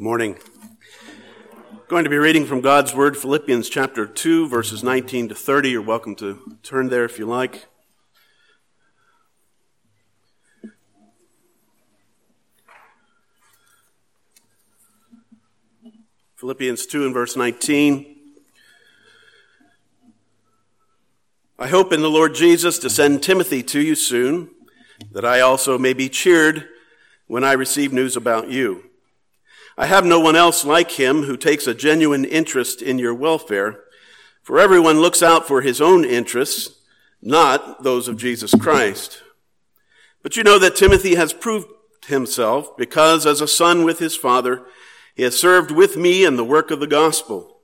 Good morning. Going to be reading from God's Word, Philippians chapter 2, verses 19 to 30. You're welcome to turn there if you like. Philippians 2 and verse 19. I hope in the Lord Jesus to send Timothy to you soon, that I also may be cheered when I receive news about you. I have no one else like him who takes a genuine interest in your welfare, for everyone looks out for his own interests, not those of Jesus Christ. But you know that Timothy has proved himself because as a son with his father, he has served with me in the work of the gospel.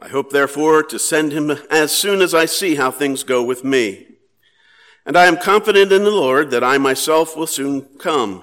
I hope therefore to send him as soon as I see how things go with me. And I am confident in the Lord that I myself will soon come.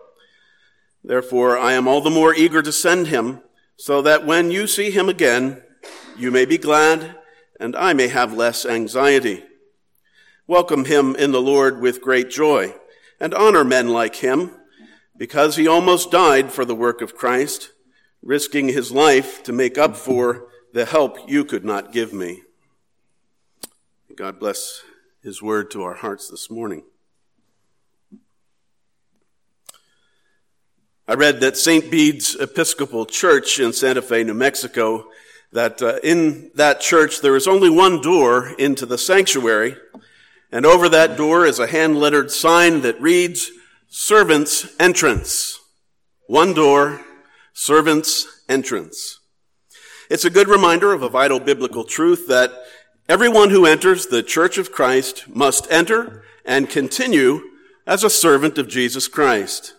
Therefore, I am all the more eager to send him, so that when you see him again, you may be glad, and I may have less anxiety. Welcome him in the Lord with great joy, and honor men like him, because he almost died for the work of Christ, risking his life to make up for the help you could not give me. God bless his word to our hearts this morning. I read that St. Bede's Episcopal Church in Santa Fe, New Mexico, that uh, in that church there is only one door into the sanctuary, and over that door is a hand lettered sign that reads, Servants Entrance. One door, Servants Entrance. It's a good reminder of a vital biblical truth that everyone who enters the Church of Christ must enter and continue as a servant of Jesus Christ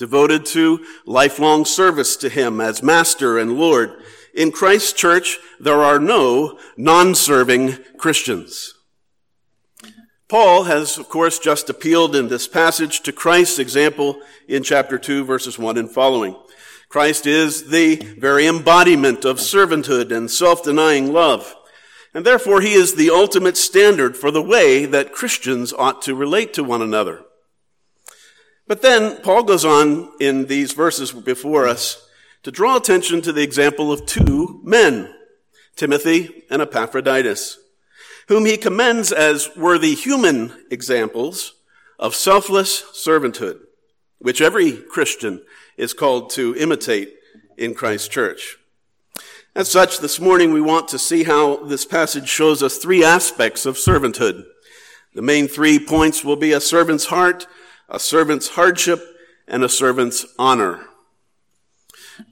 devoted to lifelong service to Him as Master and Lord. In Christ's church, there are no non-serving Christians. Paul has, of course, just appealed in this passage to Christ's example in chapter 2, verses 1 and following. Christ is the very embodiment of servanthood and self-denying love. And therefore, he is the ultimate standard for the way that Christians ought to relate to one another. But then Paul goes on in these verses before us to draw attention to the example of two men, Timothy and Epaphroditus, whom he commends as worthy human examples of selfless servanthood, which every Christian is called to imitate in Christ's church. As such, this morning we want to see how this passage shows us three aspects of servanthood. The main three points will be a servant's heart, a servant's hardship, and a servant's honor.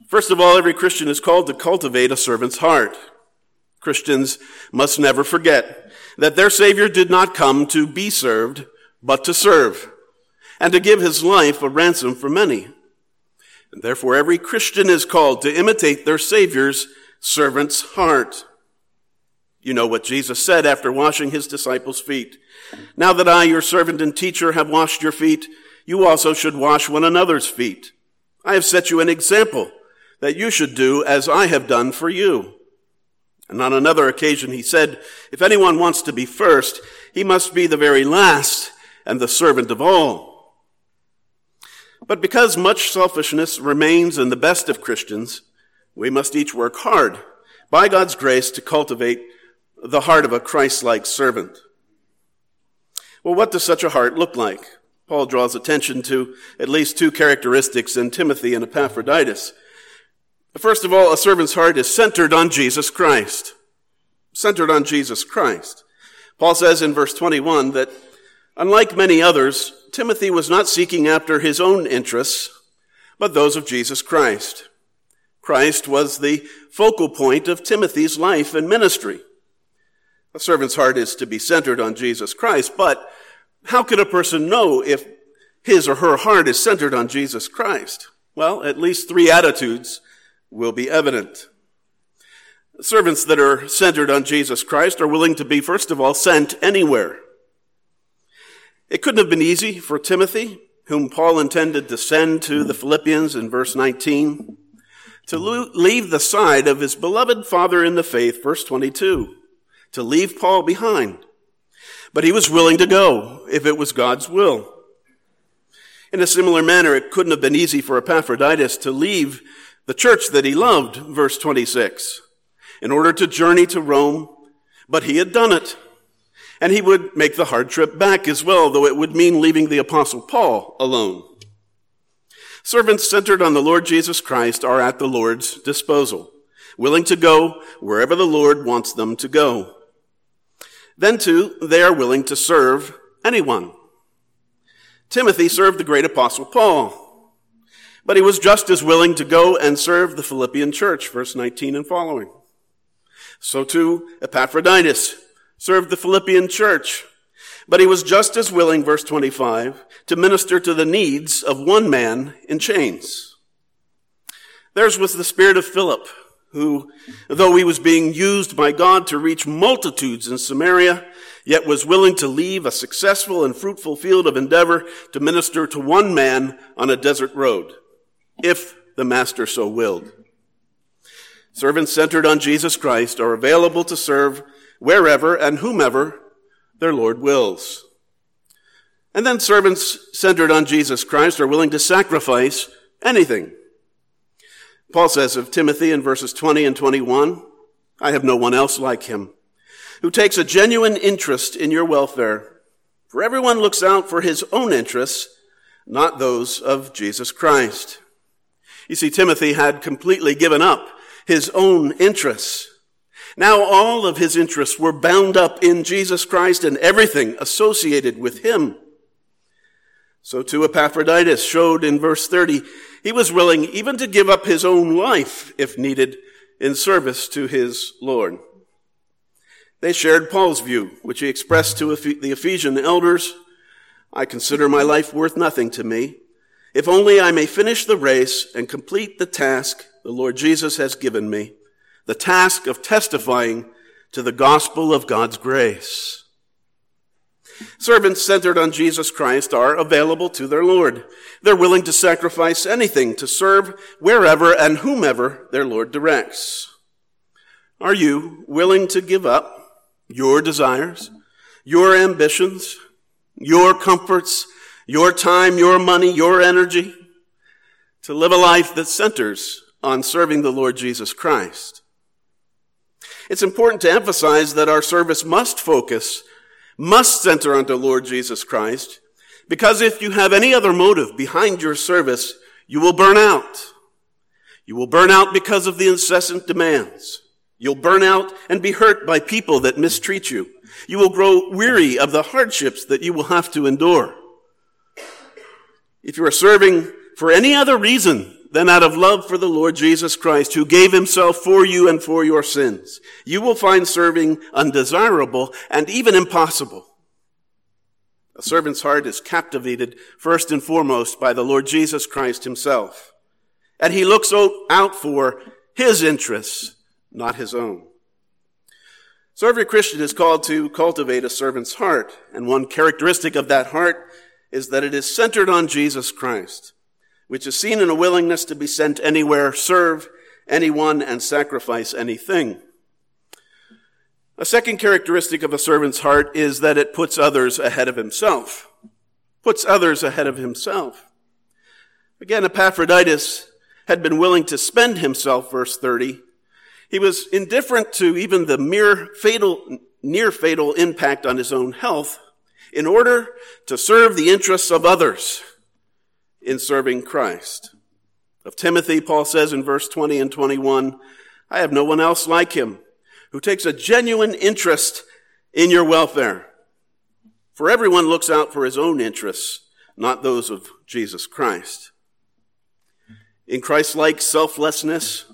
First of all, every Christian is called to cultivate a servant's heart. Christians must never forget that their Savior did not come to be served, but to serve, and to give his life a ransom for many. And therefore, every Christian is called to imitate their Savior's servant's heart. You know what Jesus said after washing his disciples' feet. Now that I, your servant and teacher, have washed your feet, you also should wash one another's feet. I have set you an example that you should do as I have done for you. And on another occasion he said, if anyone wants to be first, he must be the very last and the servant of all. But because much selfishness remains in the best of Christians, we must each work hard by God's grace to cultivate the heart of a Christ-like servant. Well, what does such a heart look like? Paul draws attention to at least two characteristics in Timothy and Epaphroditus. First of all, a servant's heart is centered on Jesus Christ. Centered on Jesus Christ. Paul says in verse 21 that unlike many others, Timothy was not seeking after his own interests, but those of Jesus Christ. Christ was the focal point of Timothy's life and ministry. A servant's heart is to be centered on Jesus Christ, but how can a person know if his or her heart is centered on Jesus Christ? Well, at least three attitudes will be evident. Servants that are centered on Jesus Christ are willing to be, first of all, sent anywhere. It couldn't have been easy for Timothy, whom Paul intended to send to the Philippians in verse 19, to leave the side of his beloved father in the faith, verse 22, to leave Paul behind. But he was willing to go if it was God's will. In a similar manner, it couldn't have been easy for Epaphroditus to leave the church that he loved, verse 26 in order to journey to Rome, but he had done it. And he would make the hard trip back as well, though it would mean leaving the apostle Paul alone. Servants centered on the Lord Jesus Christ are at the Lord's disposal, willing to go wherever the Lord wants them to go. Then too, they are willing to serve anyone. Timothy served the great apostle Paul, but he was just as willing to go and serve the Philippian church, verse 19 and following. So too, Epaphroditus served the Philippian church. But he was just as willing, verse 25, to minister to the needs of one man in chains. Theirs was the spirit of Philip, who, though he was being used by God to reach multitudes in Samaria, yet was willing to leave a successful and fruitful field of endeavor to minister to one man on a desert road, if the master so willed. Servants centered on Jesus Christ are available to serve wherever and whomever their Lord wills. And then servants centered on Jesus Christ are willing to sacrifice anything. Paul says of Timothy in verses 20 and 21, I have no one else like him who takes a genuine interest in your welfare. For everyone looks out for his own interests, not those of Jesus Christ. You see, Timothy had completely given up his own interests. Now all of his interests were bound up in Jesus Christ and everything associated with him. So too Epaphroditus showed in verse 30, he was willing even to give up his own life if needed in service to his Lord. They shared Paul's view, which he expressed to the Ephesian elders. I consider my life worth nothing to me, if only I may finish the race and complete the task the Lord Jesus has given me the task of testifying to the gospel of God's grace. Servants centered on Jesus Christ are available to their Lord. They're willing to sacrifice anything to serve wherever and whomever their Lord directs. Are you willing to give up your desires, your ambitions, your comforts, your time, your money, your energy to live a life that centers on serving the Lord Jesus Christ. It's important to emphasize that our service must focus, must center on the Lord Jesus Christ, because if you have any other motive behind your service, you will burn out. You will burn out because of the incessant demands. You'll burn out and be hurt by people that mistreat you. You will grow weary of the hardships that you will have to endure. If you are serving for any other reason than out of love for the Lord Jesus Christ, who gave himself for you and for your sins. You will find serving undesirable and even impossible. A servant's heart is captivated first and foremost by the Lord Jesus Christ himself. And he looks out for his interests, not his own. So every Christian is called to cultivate a servant's heart. And one characteristic of that heart is that it is centered on Jesus Christ which is seen in a willingness to be sent anywhere, serve anyone, and sacrifice anything. A second characteristic of a servant's heart is that it puts others ahead of himself. Puts others ahead of himself. Again, Epaphroditus had been willing to spend himself, verse 30. He was indifferent to even the mere fatal, near fatal impact on his own health in order to serve the interests of others in serving Christ. Of Timothy, Paul says in verse 20 and 21, I have no one else like him who takes a genuine interest in your welfare. For everyone looks out for his own interests, not those of Jesus Christ. In Christ-like selflessness,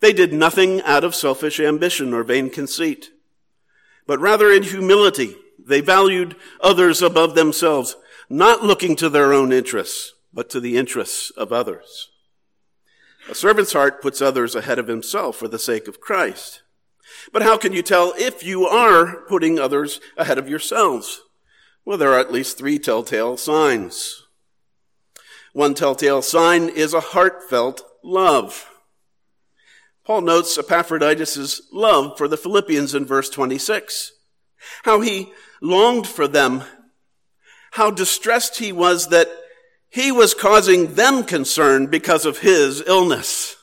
they did nothing out of selfish ambition or vain conceit, but rather in humility, they valued others above themselves, not looking to their own interests, but to the interests of others. A servant's heart puts others ahead of himself for the sake of Christ. But how can you tell if you are putting others ahead of yourselves? Well, there are at least three telltale signs. One telltale sign is a heartfelt love. Paul notes Epaphroditus' love for the Philippians in verse 26. How he longed for them. How distressed he was that he was causing them concern because of his illness.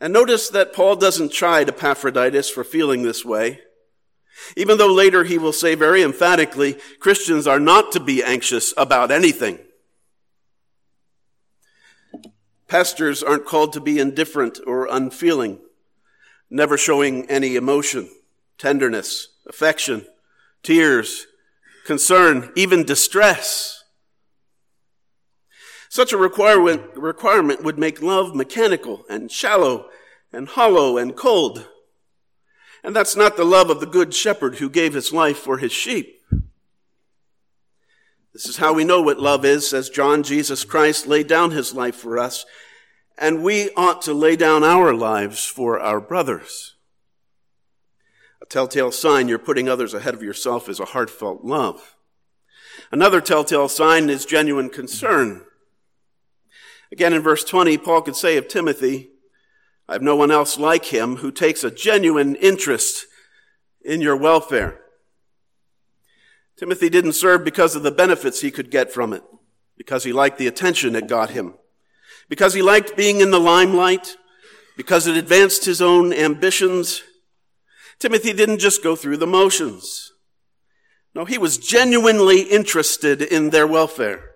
And notice that Paul doesn't chide Epaphroditus for feeling this way. Even though later he will say very emphatically, Christians are not to be anxious about anything. Pastors aren't called to be indifferent or unfeeling, never showing any emotion, tenderness, affection, tears, concern, even distress. Such a requirement, requirement would make love mechanical and shallow and hollow and cold. And that's not the love of the good shepherd who gave his life for his sheep. This is how we know what love is, as John Jesus Christ laid down his life for us, and we ought to lay down our lives for our brothers. A telltale sign you're putting others ahead of yourself is a heartfelt love. Another telltale sign is genuine concern. Again, in verse 20, Paul could say of Timothy, I have no one else like him who takes a genuine interest in your welfare. Timothy didn't serve because of the benefits he could get from it, because he liked the attention it got him, because he liked being in the limelight, because it advanced his own ambitions. Timothy didn't just go through the motions. No, he was genuinely interested in their welfare,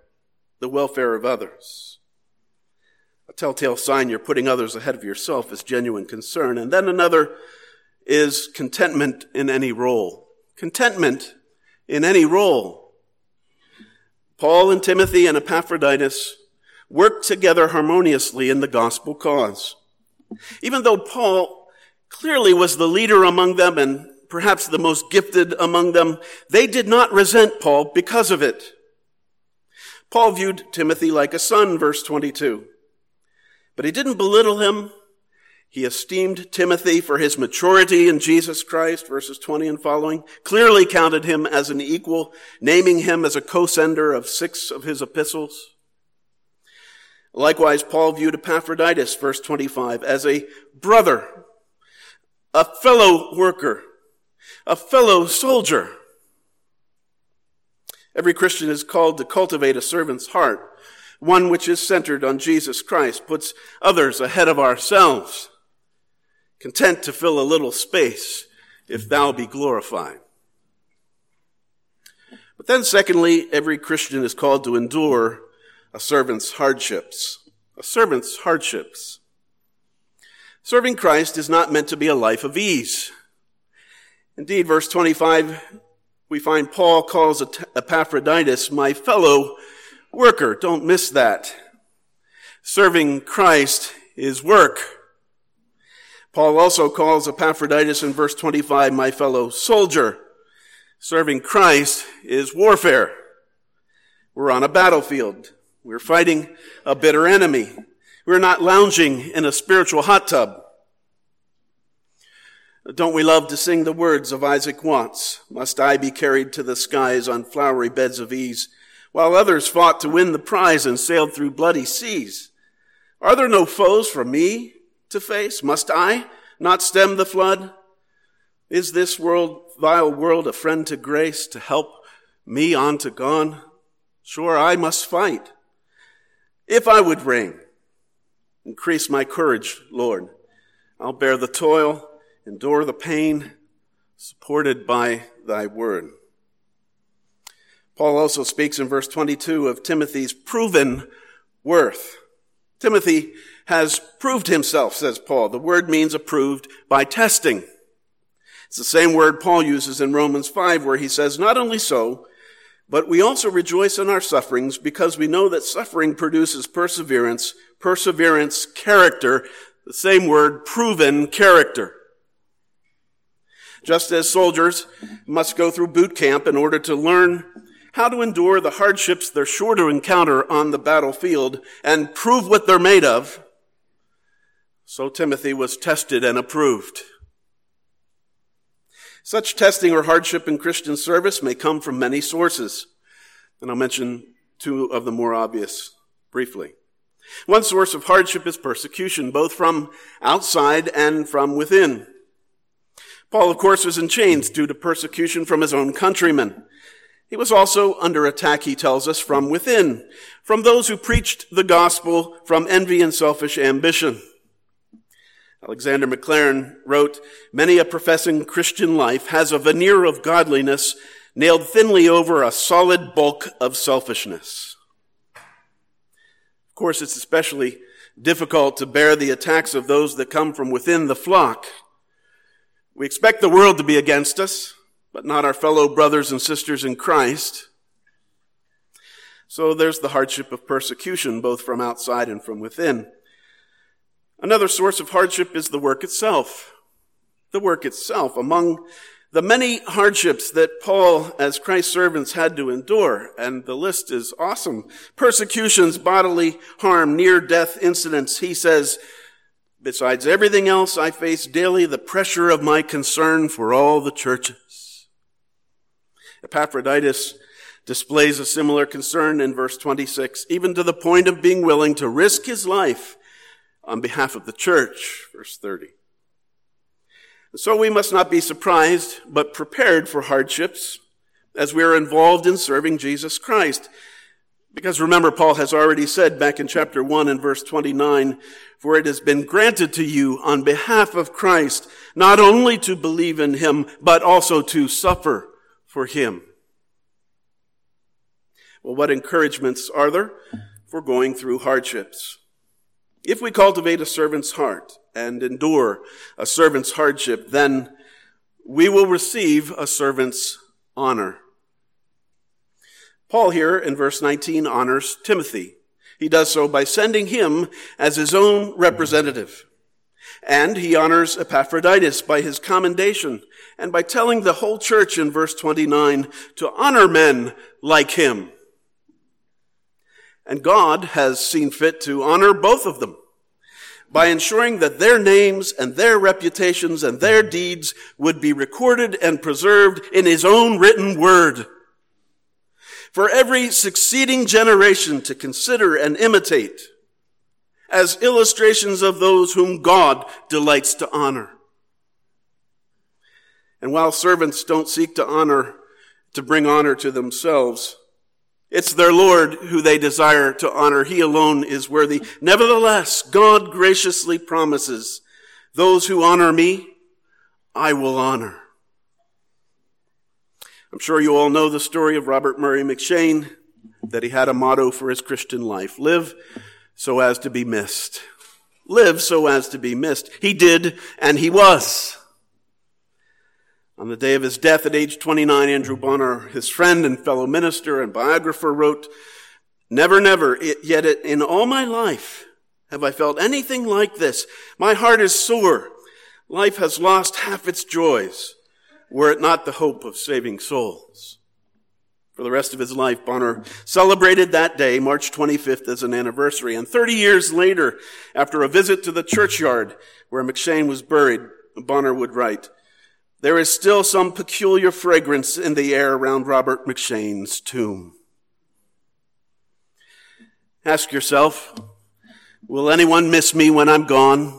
the welfare of others telltale sign you're putting others ahead of yourself is genuine concern. And then another is contentment in any role. Contentment in any role. Paul and Timothy and Epaphroditus worked together harmoniously in the gospel cause. Even though Paul clearly was the leader among them and perhaps the most gifted among them, they did not resent Paul because of it. Paul viewed Timothy like a son, verse 22. But he didn't belittle him. He esteemed Timothy for his maturity in Jesus Christ, verses 20 and following, clearly counted him as an equal, naming him as a co-sender of six of his epistles. Likewise, Paul viewed Epaphroditus, verse 25, as a brother, a fellow worker, a fellow soldier. Every Christian is called to cultivate a servant's heart one which is centered on Jesus Christ, puts others ahead of ourselves, content to fill a little space if thou be glorified. But then secondly, every Christian is called to endure a servant's hardships. A servant's hardships. Serving Christ is not meant to be a life of ease. Indeed, verse 25, we find Paul calls Epaphroditus my fellow worker. Don't miss that. Serving Christ is work. Paul also calls Epaphroditus in verse 25 my fellow soldier. Serving Christ is warfare. We're on a battlefield. We're fighting a bitter enemy. We're not lounging in a spiritual hot tub. Don't we love to sing the words of Isaac Watts? Must I be carried to the skies on flowery beds of ease? While others fought to win the prize and sailed through bloody seas. Are there no foes for me to face? Must I not stem the flood? Is this world, vile world, a friend to grace to help me on to gone? Sure, I must fight. If I would reign, increase my courage, Lord. I'll bear the toil, endure the pain, supported by thy word. Paul also speaks in verse 22 of Timothy's proven worth. Timothy has proved himself, says Paul. The word means approved by testing. It's the same word Paul uses in Romans 5 where he says, not only so, but we also rejoice in our sufferings because we know that suffering produces perseverance, perseverance, character, the same word, proven character. Just as soldiers must go through boot camp in order to learn how to endure the hardships they're sure to encounter on the battlefield and prove what they're made of, So Timothy was tested and approved. Such testing or hardship in Christian service may come from many sources. And I'll mention two of the more obvious briefly. One source of hardship is persecution, both from outside and from within. Paul, of course, was in chains due to persecution from his own countrymen. He was also under attack, he tells us, from within, from those who preached the gospel from envy and selfish ambition. Alexander Maclaren wrote, Many a professing Christian life has a veneer of godliness nailed thinly over a solid bulk of selfishness. Of course, it's especially difficult to bear the attacks of those that come from within the flock. We expect the world to be against us, but not our fellow brothers and sisters in Christ. So there's the hardship of persecution, both from outside and from within. Another source of hardship is the work itself. The work itself. Among the many hardships that Paul, as Christ's servants, had to endure, and the list is awesome. Persecutions, bodily harm, near death incidents. He says, besides everything else, I face daily the pressure of my concern for all the churches. Epaphroditus displays a similar concern in verse 26, even to the point of being willing to risk his life on behalf of the church. Verse 30. So we must not be surprised, but prepared for hardships as we are involved in serving Jesus Christ. Because remember, Paul has already said back in chapter 1 and verse 29, for it has been granted to you on behalf of Christ, not only to believe in him, but also to suffer for him. Well, what encouragements are there for going through hardships? If we cultivate a servant's heart, and endure a servant's hardship, then we will receive a servant's honor. Paul here in verse 19 honors Timothy. He does so by sending him as his own representative. And he honors Epaphroditus by his commendation and by telling the whole church in verse 29 to honor men like him. And God has seen fit to honor both of them by ensuring that their names and their reputations and their deeds would be recorded and preserved in his own written word. For every succeeding generation to consider and imitate as illustrations of those whom God delights to honor. And while servants don't seek to honor, to bring honor to themselves, it's their Lord who they desire to honor. He alone is worthy. Nevertheless, God graciously promises, those who honor me, I will honor. I'm sure you all know the story of Robert Murray M'Cheyne, that he had a motto for his Christian life. Live so as to be missed. Live so as to be missed. He did, and he was. On the day of his death at age 29, Andrew Bonar, his friend and fellow minister and biographer, wrote, Never, never, yet in all my life have I felt anything like this. My heart is sore. Life has lost half its joys, were it not the hope of saving souls. For the rest of his life, Bonar celebrated that day, March 25th, as an anniversary. And 30 years later, after a visit to the churchyard where M'Cheyne was buried, Bonar would write, there is still some peculiar fragrance in the air around Robert M'Cheyne's tomb. Ask yourself, will anyone miss me when I'm gone?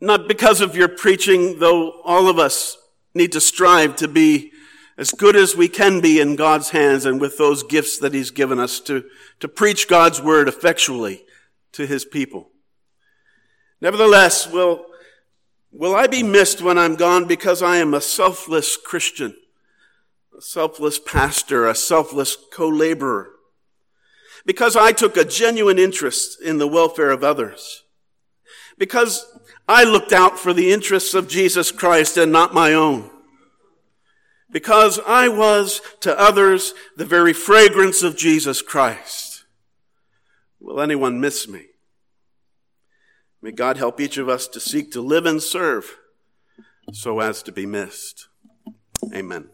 Not because of your preaching, though all of us need to strive to be as good as we can be in God's hands and with those gifts that He's given us to, to preach God's word effectually to His people. Nevertheless, will Will I be missed when I'm gone because I am a selfless Christian, a selfless pastor, a selfless co-laborer? Because I took a genuine interest in the welfare of others? Because I looked out for the interests of Jesus Christ and not my own? Because I was to others the very fragrance of Jesus Christ? Will anyone miss me? May God help each of us to seek to live and serve so as to be missed. Amen.